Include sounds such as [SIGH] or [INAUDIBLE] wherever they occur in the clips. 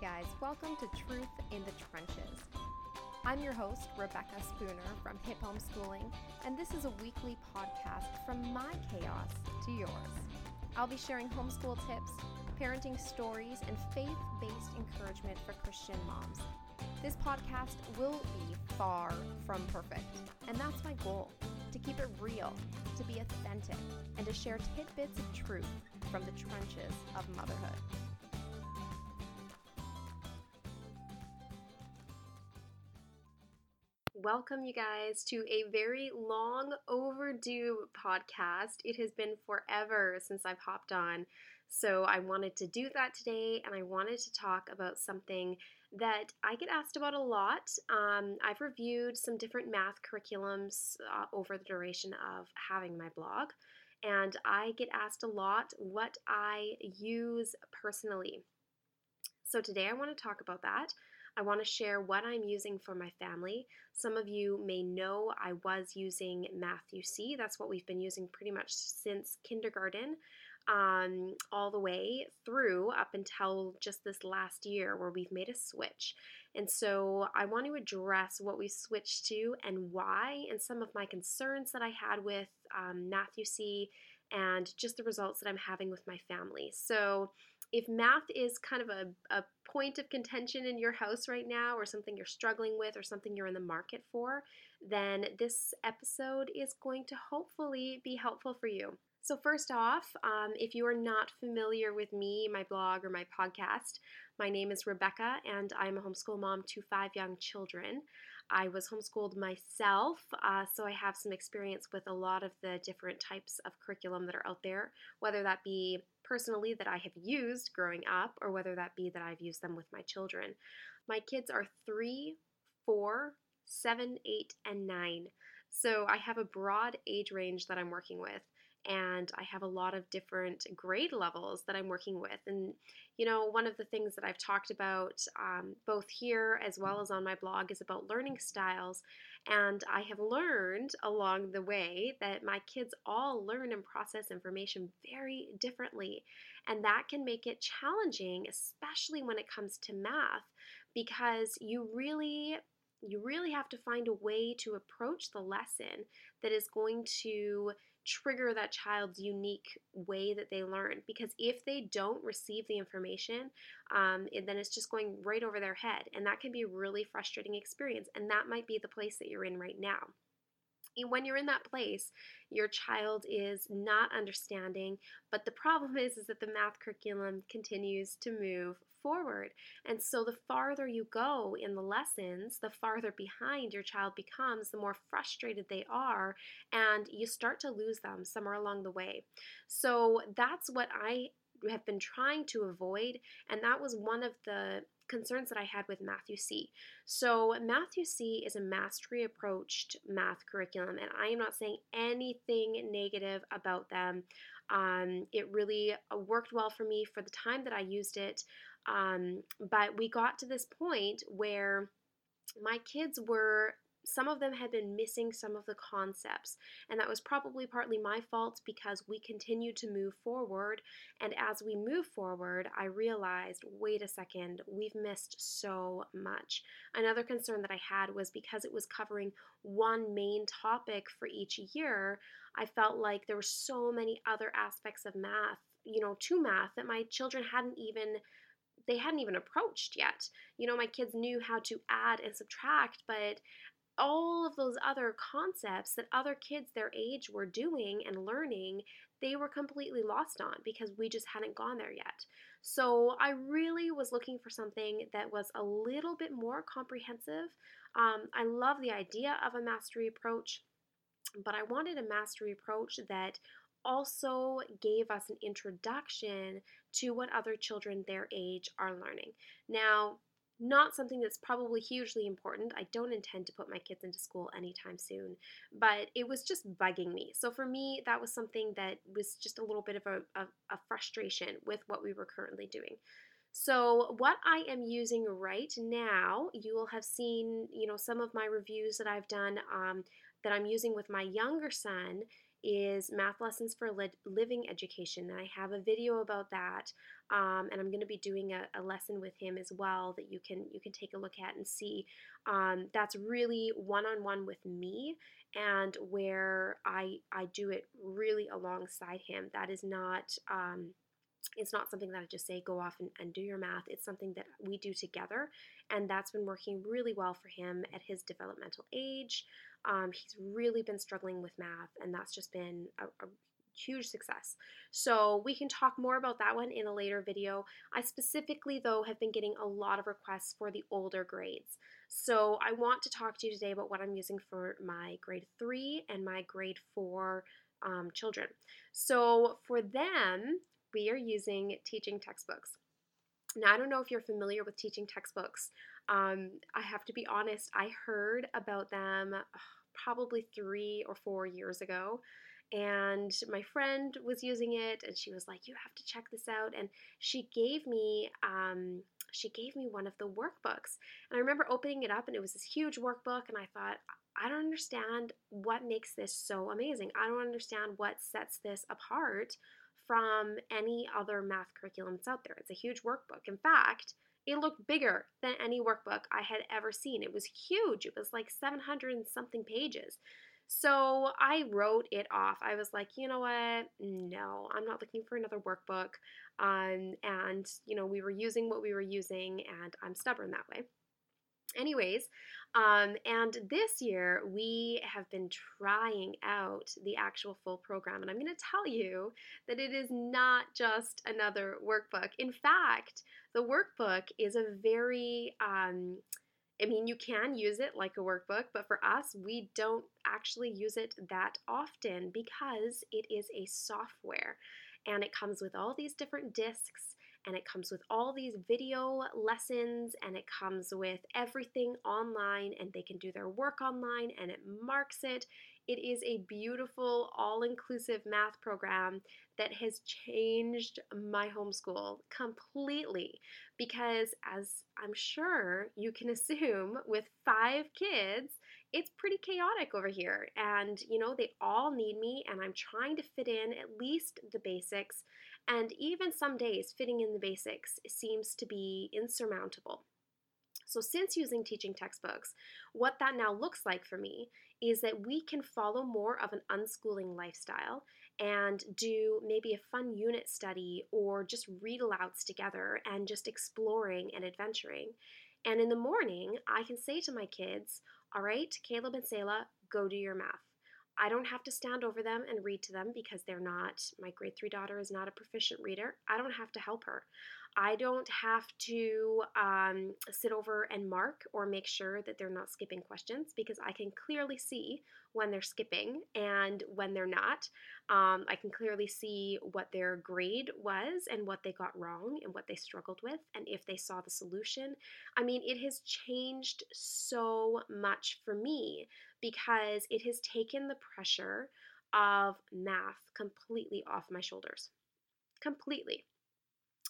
Hey guys, welcome to Truth in the Trenches. I'm your host, Rebecca Spooner from Hip Homeschooling, and this is a weekly podcast from my chaos to yours. I'll be sharing homeschool tips, parenting stories, and faith based encouragement for Christian moms. This podcast will be far from perfect, and that's my goal to keep it real, to be authentic, and to share tidbits of truth from the trenches of motherhood. Welcome, you guys, to a very long overdue podcast. It has been forever since I've hopped on. So, I wanted to do that today, and I wanted to talk about something that I get asked about a lot. Um, I've reviewed some different math curriculums uh, over the duration of having my blog, and I get asked a lot what I use personally. So, today I want to talk about that. I want to share what I'm using for my family. Some of you may know I was using Math-U-See. That's what we've been using pretty much since kindergarten, um, all the way through up until just this last year where we've made a switch. And so I want to address what we switched to and why, and some of my concerns that I had with um, Math-U-See and just the results that I'm having with my family. So if math is kind of a, a point of contention in your house right now, or something you're struggling with, or something you're in the market for, then this episode is going to hopefully be helpful for you. So, first off, um, if you are not familiar with me, my blog, or my podcast, my name is Rebecca, and I'm a homeschool mom to five young children. I was homeschooled myself, uh, so I have some experience with a lot of the different types of curriculum that are out there, whether that be personally that I have used growing up or whether that be that I've used them with my children. My kids are three, four, seven, eight, and nine. So I have a broad age range that I'm working with and I have a lot of different grade levels that I'm working with. And, you know, one of the things that I've talked about um, both here as well as on my blog is about learning styles. And I have learned along the way that my kids all learn and process information very differently. And that can make it challenging, especially when it comes to math, because you really you really have to find a way to approach the lesson that is going to trigger that child's unique way that they learn. Because if they don't receive the information, um, then it's just going right over their head. And that can be a really frustrating experience. And that might be the place that you're in right now when you're in that place, your child is not understanding, but the problem is is that the math curriculum continues to move forward. And so the farther you go in the lessons, the farther behind your child becomes, the more frustrated they are, and you start to lose them somewhere along the way. So that's what I have been trying to avoid, and that was one of the concerns that I had with Math-U-See. So, Math-U-See is a mastery approached math curriculum, and I am not saying anything negative about them. Um, it really worked well for me for the time that I used it. Um, but we got to this point where my kids were some of them had been missing some of the concepts, and that was probably partly my fault because we continued to move forward. And as we move forward, I realized wait a second, we've missed so much. Another concern that I had was because it was covering one main topic for each year, I felt like there were so many other aspects of math, you know, to math that my children hadn't even they hadn't even approached yet. You know, my kids knew how to add and subtract, but all of those other concepts that other kids their age were doing and learning, they were completely lost on because we just hadn't gone there yet. So I really was looking for something that was a little bit more comprehensive. Um, I love the idea of a mastery approach, but I wanted a mastery approach that also gave us an introduction to what other children their age are learning. Now, not something that's probably hugely important. I don't intend to put my kids into school anytime soon, but it was just bugging me. So for me, that was something that was just a little bit of a, a, a frustration with what we were currently doing. So what I am using right now, you will have seen, you know, some of my reviews that I've done um, that I'm using with my younger son is math lessons for li- living education. And I have a video about that, um, and I'm going to be doing a, a, lesson with him as well that you can you can take a look at and see. Um, that's really one on one with me, and where I I do it really alongside him. That is not. Um, it's not something that I just say go off and, and do your math. It's something that we do together, and that's been working really well for him at his developmental age. Um, he's really been struggling with math, and that's just been a, a huge success. So we can talk more about that one in a later video. I specifically, though, have been getting a lot of requests for the older grades. So I want to talk to you today about what I'm using for my grade 3 and my grade 4 um, children. So for them, we are using teaching textbooks. Now, I don't know if you're familiar with teaching textbooks. Um, I have to be honest, I heard about them probably three or four years ago. And my friend was using it, and she was like, "You have to check this out." And she gave me, um, she gave me one of the workbooks. And I remember opening it up, and it was this huge workbook. And I thought, I don't understand what makes this so amazing. I don't understand what sets this apart from any other math curriculum that's out there. It's a huge workbook. In fact, it looked bigger than any workbook I had ever seen. It was huge. It was like 700 and something pages. So I wrote it off. I was like, you know what? No, I'm not looking for another workbook. Um, and, you know, we were using what we were using, and I'm stubborn that way. Anyways, um, and this year we have been trying out the actual full program, and I'm going to tell you that it is not just another workbook. In fact, the workbook is a very um, I mean, you can use it like a workbook, but for us, we don't actually use it that often because it is a software and it comes with all these different discs and it comes with all these video lessons and it comes with everything online and they can do their work online and it marks it. It is a beautiful, all inclusive math program that has changed my homeschool completely because, as I'm sure you can [LAUGHS] assume, with five kids, it's pretty chaotic over here. And, you know, they all need me, and I'm trying to fit in at least the basics. And even some days, fitting in the basics seems to be insurmountable. So, since using teaching textbooks, what that now looks like for me is that we can follow more of an unschooling lifestyle and do maybe a fun unit study or just read alouds together and just exploring and adventuring. And in the morning, I can say to my kids, All right, Caleb and Selah, go do your math. I don't have to stand over them and read to them because they're not, my grade three daughter is not a proficient reader. I don't have to help her. I don't have to um, sit over and mark or make sure that they're not skipping questions because I can clearly see when they're skipping and when they're not. Um, I can clearly see what their grade was and what they got wrong and what they struggled with and if they saw the solution. I mean, it has changed so much for me because it has taken the pressure of math completely off my shoulders. Completely.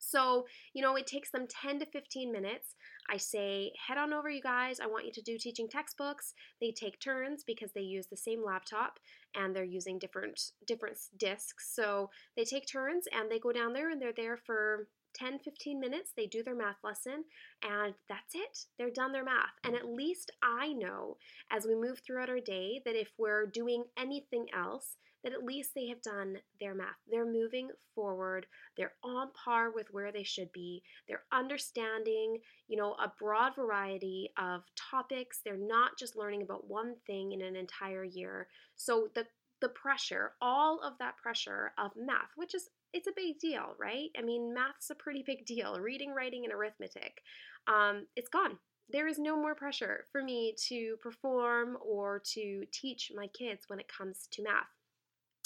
So, you know, it takes them 10 to 15 minutes. I say, head on over, you guys. I want you to do teaching textbooks. They take turns because they use the same laptop and they're using different different discs. So they take turns and they go down there and they're there for 10 15 minutes they do their math lesson and that's it they're done their math and at least i know as we move throughout our day that if we're doing anything else that at least they have done their math. They're moving forward. They're on par with where they should be. They're understanding, you know, a broad variety of topics. They're not just learning about one thing in an entire year. So the the pressure, all of that pressure of math, which is it's a big deal, right? I mean, math's a pretty big deal. Reading, writing, and arithmetic. Um, it's gone there is no more pressure for me to perform or to teach my kids when it comes to math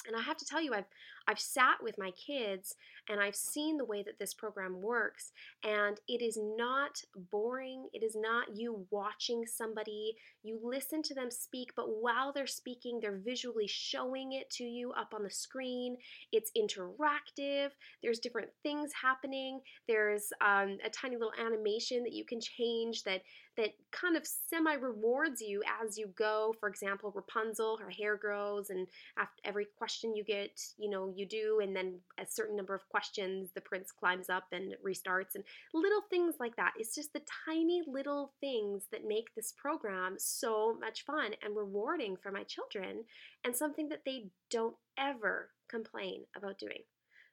and I have to tell you, I've I've sat with my kids and I've seen the way that this program works, and it is not boring. It is not you watching somebody. You listen to them speak, but while they're speaking, they're visually showing it to you up on the screen. It's interactive. There's different things happening. There's um, a tiny little animation that you can change that that kind of semi rewards you as you go. For example, Rapunzel, her hair grows, and after every question you get, you know, you do, and then a certain number of questions, the prince climbs up and restarts, and little things like that. It's just the tiny little things that make this program so much fun and rewarding for my children, and something that they don't ever complain about doing.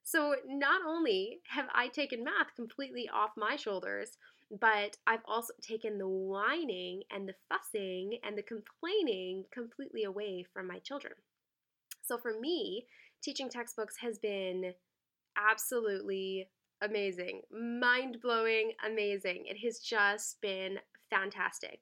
So, not only have I taken math completely off my shoulders, but I've also taken the whining and the fussing and the complaining completely away from my children. So for me, teaching textbooks has been absolutely amazing, mind blowing, amazing. It has just been fantastic.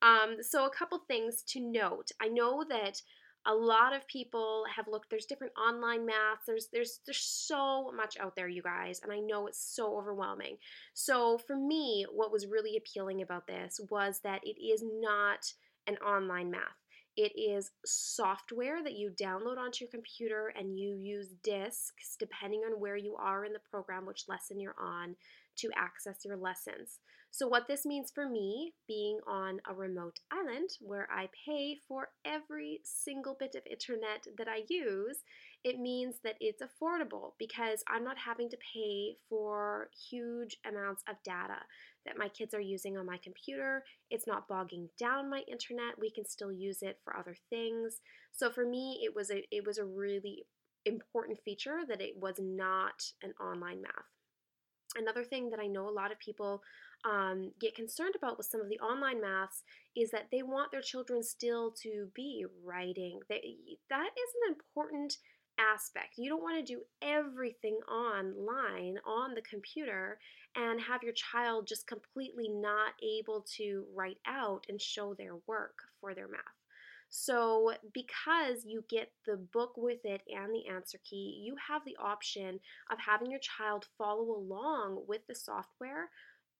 Um, so, a couple things to note. I know that a lot of people have looked there's different online math there's there's there's so much out there you guys and i know it's so overwhelming. So for me what was really appealing about this was that it is not an online math. It is software that you download onto your computer and you use disks depending on where you are in the program which lesson you're on to access your lessons so, what this means for me, being on a remote island where I pay for every single bit of internet that I use, it means that it's affordable because I'm not having to pay for huge amounts of data that my kids are using on my computer. It's not bogging down my internet. We can still use it for other things. So for me, it was a it was a really important feature that it was not an online math. Another thing that I know a lot of people um, get concerned about with some of the online maths is that they want their children still to be writing. They, that is an important aspect. You don't want to do everything online on the computer and have your child just completely not able to write out and show their work for their math. So, because you get the book with it and the answer key, you have the option of having your child follow along with the software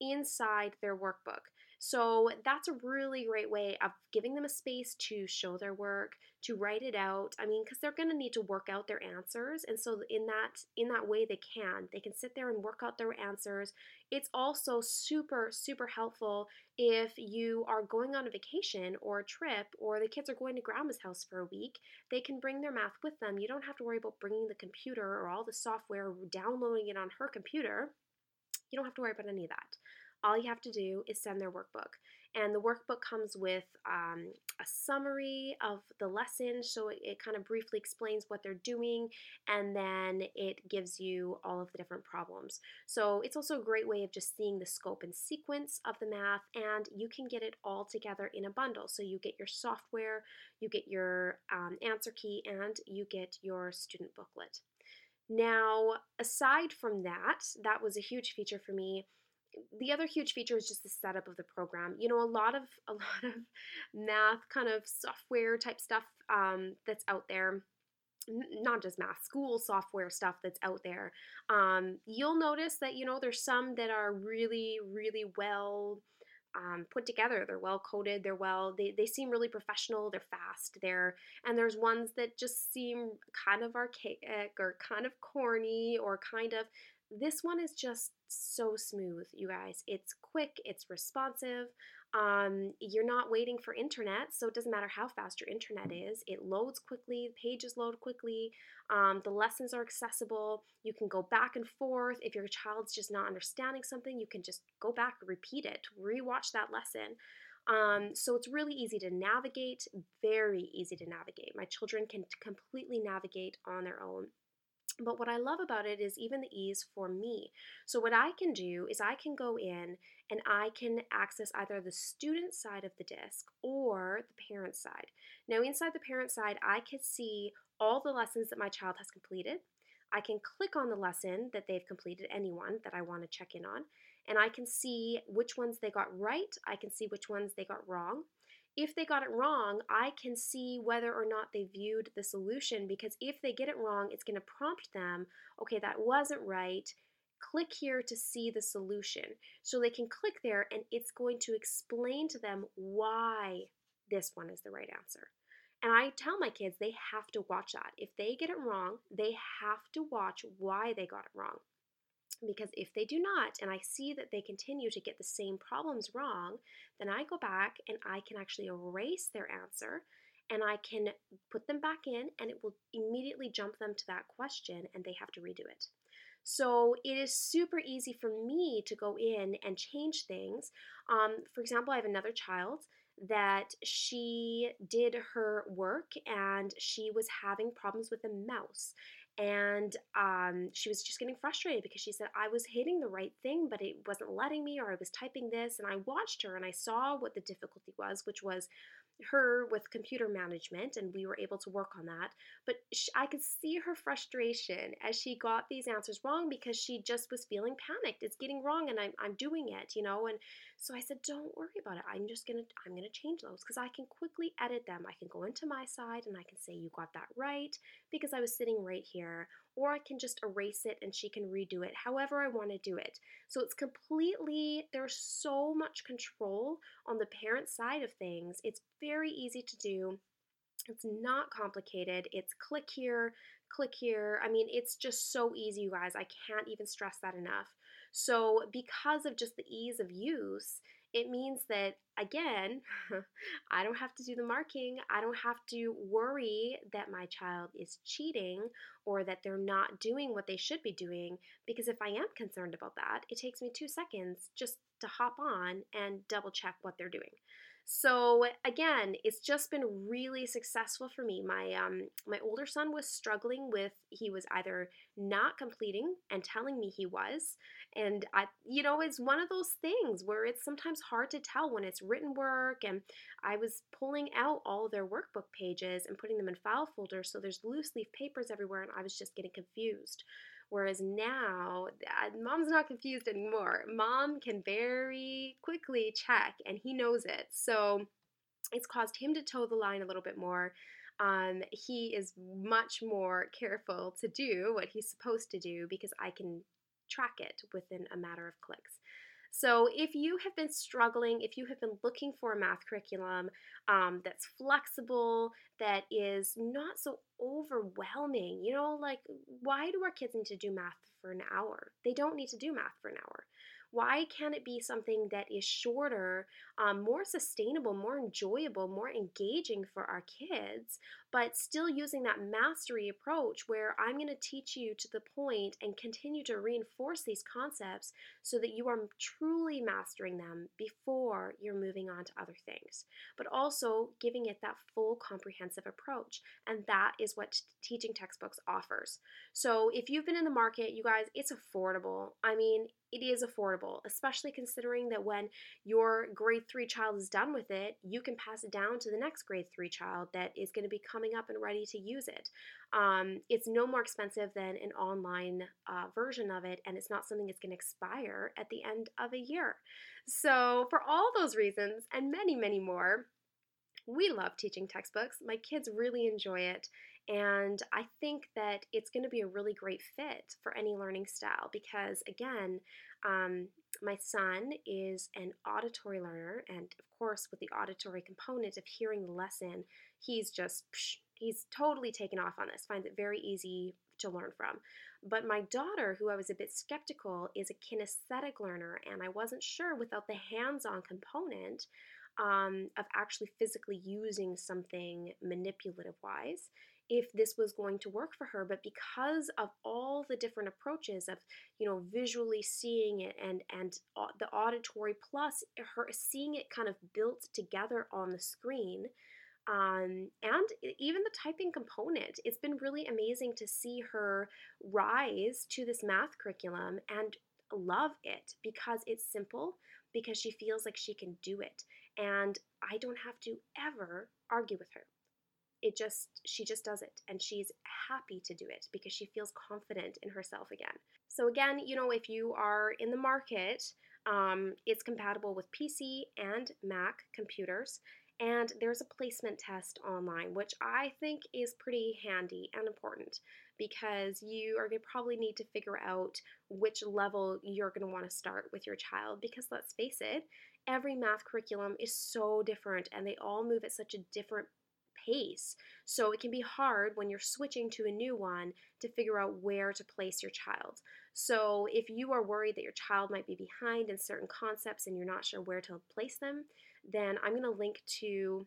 inside their workbook. So that's a really great way of giving them a space to show their work, to write it out. I mean, because they're going to need to work out their answers, and so in that in that way they can. They can sit there and work out their answers. It's also super super helpful if you are going on a vacation or a trip, or the kids are going to grandma's house for a week. They can bring their math with them. You don't have to worry about bringing the computer or all the software, downloading it on her computer. You don't have to worry about any of that all you have to do is send their workbook. And the workbook comes with um, a summary of the lesson, so it, it, kind of briefly explains what they're doing, and then it gives you all of the different problems. So it's also a great way of just seeing the scope and sequence of the math, and you can get it all together in a bundle. So you get your software, you get your um, answer key, and you get your student booklet. Now, aside from that, that was a huge feature for me the other huge feature is just the setup of the program. You know, a lot of [LAUGHS] a lot of math kind of software type stuff um, that's out there. Not just math, school software stuff that's out there. Um, you'll notice that you know there's some that are really, really well um, put together. They're well coded. They're well. They, they seem really professional. They're fast. They're and there's ones that just seem kind of archaic or kind of corny or kind of this one is just so smooth, you guys. It's quick, it's responsive. Um, you're not waiting for internet, so it doesn't matter how fast your internet is. It loads quickly, pages load quickly, um, the lessons are accessible. You can go back and forth. If your child's just not understanding something, you can just go back, repeat it, rewatch that lesson. Um, so it's really easy to navigate, very easy to navigate. My children can completely navigate on their own. But what I love about it is even the ease for me. So, what I can do is I can go in and I can access either the student side of the disc or the parent side. Now, inside the parent side, I can see all the lessons that my child has completed. I can click on the lesson that they've completed, anyone that I want to check in on, and I can see which ones they got right. I can see which ones they got wrong. If they got it wrong, I can see whether or not they viewed the solution because if they get it wrong, it's going to prompt them, okay, that wasn't right. Click here to see the solution. So they can click there and it's going to explain to them why this one is the right answer. And I tell my kids they have to watch that. If they get it wrong, they have to watch why they got it wrong. Because if they do not, and I see that they continue to get the same problems wrong, then I go back and I can actually erase their answer and I can put them back in and it will immediately jump them to that question and they have to redo it. So it is super easy for me to go in and change things. Um, for example, I have another child that she did her work and she was having problems with a mouse and um, she was just getting frustrated because she said I was hitting the right thing, but it wasn't letting me, or I was typing this. And I watched her and I saw what the difficulty was, which was her with computer management, and we were able to work on that. But she, I could see her frustration as she got these answers wrong because she just was feeling panicked. It's getting wrong, and I'm, I'm doing it, you know. And so I said, "Don't worry about it. I'm just gonna I'm gonna change those because I can quickly edit them. I can go into my side and I can say you got that right because I was sitting right here, or I can just erase it and she can redo it however I want to do it. So it's completely, there's so much control on the parent side of things. It's very easy to do. It's not complicated. It's click here, click here. I mean, it's just so easy, you guys. I can't even stress that enough. So, because of just the ease of use, it means that, again, [LAUGHS] I don't have to do the marking. I don't have to worry that my child is cheating or that they're not doing what they should be doing. Because if I am concerned about that, it takes me two seconds just to hop on and double check what they're doing. So again, it's just been really successful for me. My um, my older son was struggling with he was either not completing and telling me he was, and I you know it's one of those things where it's sometimes hard to tell when it's written work. And I was pulling out all their workbook pages and putting them in file folders, so there's loose leaf papers everywhere, and I was just getting confused. Whereas now, mom's not confused anymore. Mom can very quickly check, and he knows it. So it's caused him to toe the line a little bit more. Um, he is much more careful to do what he's supposed to do because I can track it within a matter of clicks. So, if you have been struggling, if you have been looking for a math curriculum um, that's flexible, that is not so overwhelming, you know, like why do our kids need to do math for an hour? They don't need to do math for an hour. Why can't it be something that is shorter, um, more sustainable, more enjoyable, more engaging for our kids, but still using that mastery approach where I'm going to teach you to the point and continue to reinforce these concepts so that you are truly mastering them before you're moving on to other things, but also giving it that full comprehensive approach. And that is what teaching textbooks offers. So if you've been in the market, you guys, it's affordable. I mean, it is affordable, especially considering that when your grade three child is done with it, you can pass it down to the next grade three child that is going to be coming up and ready to use it. Um, it's no more expensive than an online uh, version of it, and it's not something that's going to expire at the end of a year. So, for all those reasons and many, many more, we love teaching textbooks. My kids really enjoy it. And I think that it's going to be a really great fit for any learning style because, again, um, my son is an auditory learner, and of course, with the auditory component of hearing the lesson, he's just psh, he's totally taken off on this. Finds it very easy to learn from. But my daughter, who I was a bit skeptical, is a kinesthetic learner, and I wasn't sure without the hands-on component um, of actually physically using something manipulative-wise if this was going to work for her but because of all the different approaches of you know visually seeing it and and the auditory plus her seeing it kind of built together on the screen um, and even the typing component it's been really amazing to see her rise to this math curriculum and love it because it's simple because she feels like she can do it and i don't have to ever argue with her it just she just does it and she's happy to do it because she feels confident in herself again so again you know if you are in the market um, it's compatible with pc and mac computers And there's a placement test online, which I think is pretty handy and important because you are going to probably need to figure out which level you're going to want to start with your child. Because let's face it, every math curriculum is so different and they all move at such a different pace. So it can be hard when you're switching to a new one to figure out where to place your child. So if you are worried that your child might be behind in certain concepts and you're not sure where to place them, then I'm going to link to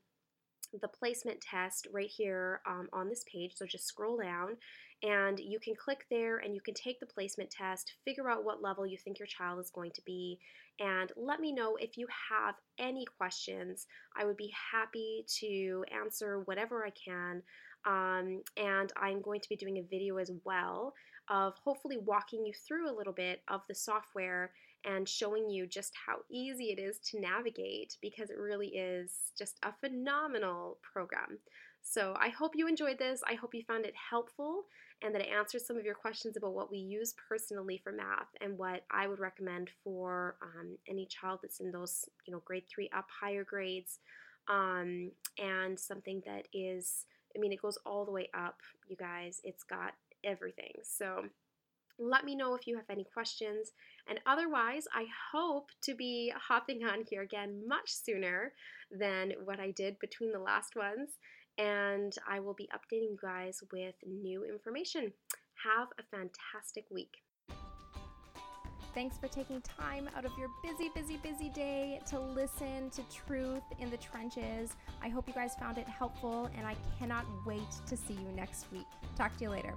the placement test right here um, on this page. So just scroll down and you can click there and you can take the placement test, figure out what level you think your child is going to be, and let me know if you have any questions. I would be happy to answer whatever I can. Um, and I'm going to be doing a video as well of hopefully walking you through a little bit of the software and showing you just how easy it is to navigate because it really is just a phenomenal program. So I hope you enjoyed this. I hope you found it helpful and that it answers some of your questions about what we use personally for math and what I would recommend for um, any child that's in those, you know, grade three up higher grades, um, and something that is, I mean, it goes all the way up, you guys. It's got everything. So let me know if you have any questions. And otherwise, I hope to be hopping on here again much sooner than what I did between the last ones and I will be updating you guys with new information. Have a fantastic week. Thanks for taking time out of your busy, busy, busy day to listen to Truth in the Trenches. I hope you guys found it helpful, and I cannot wait to see you next week. Talk to you later.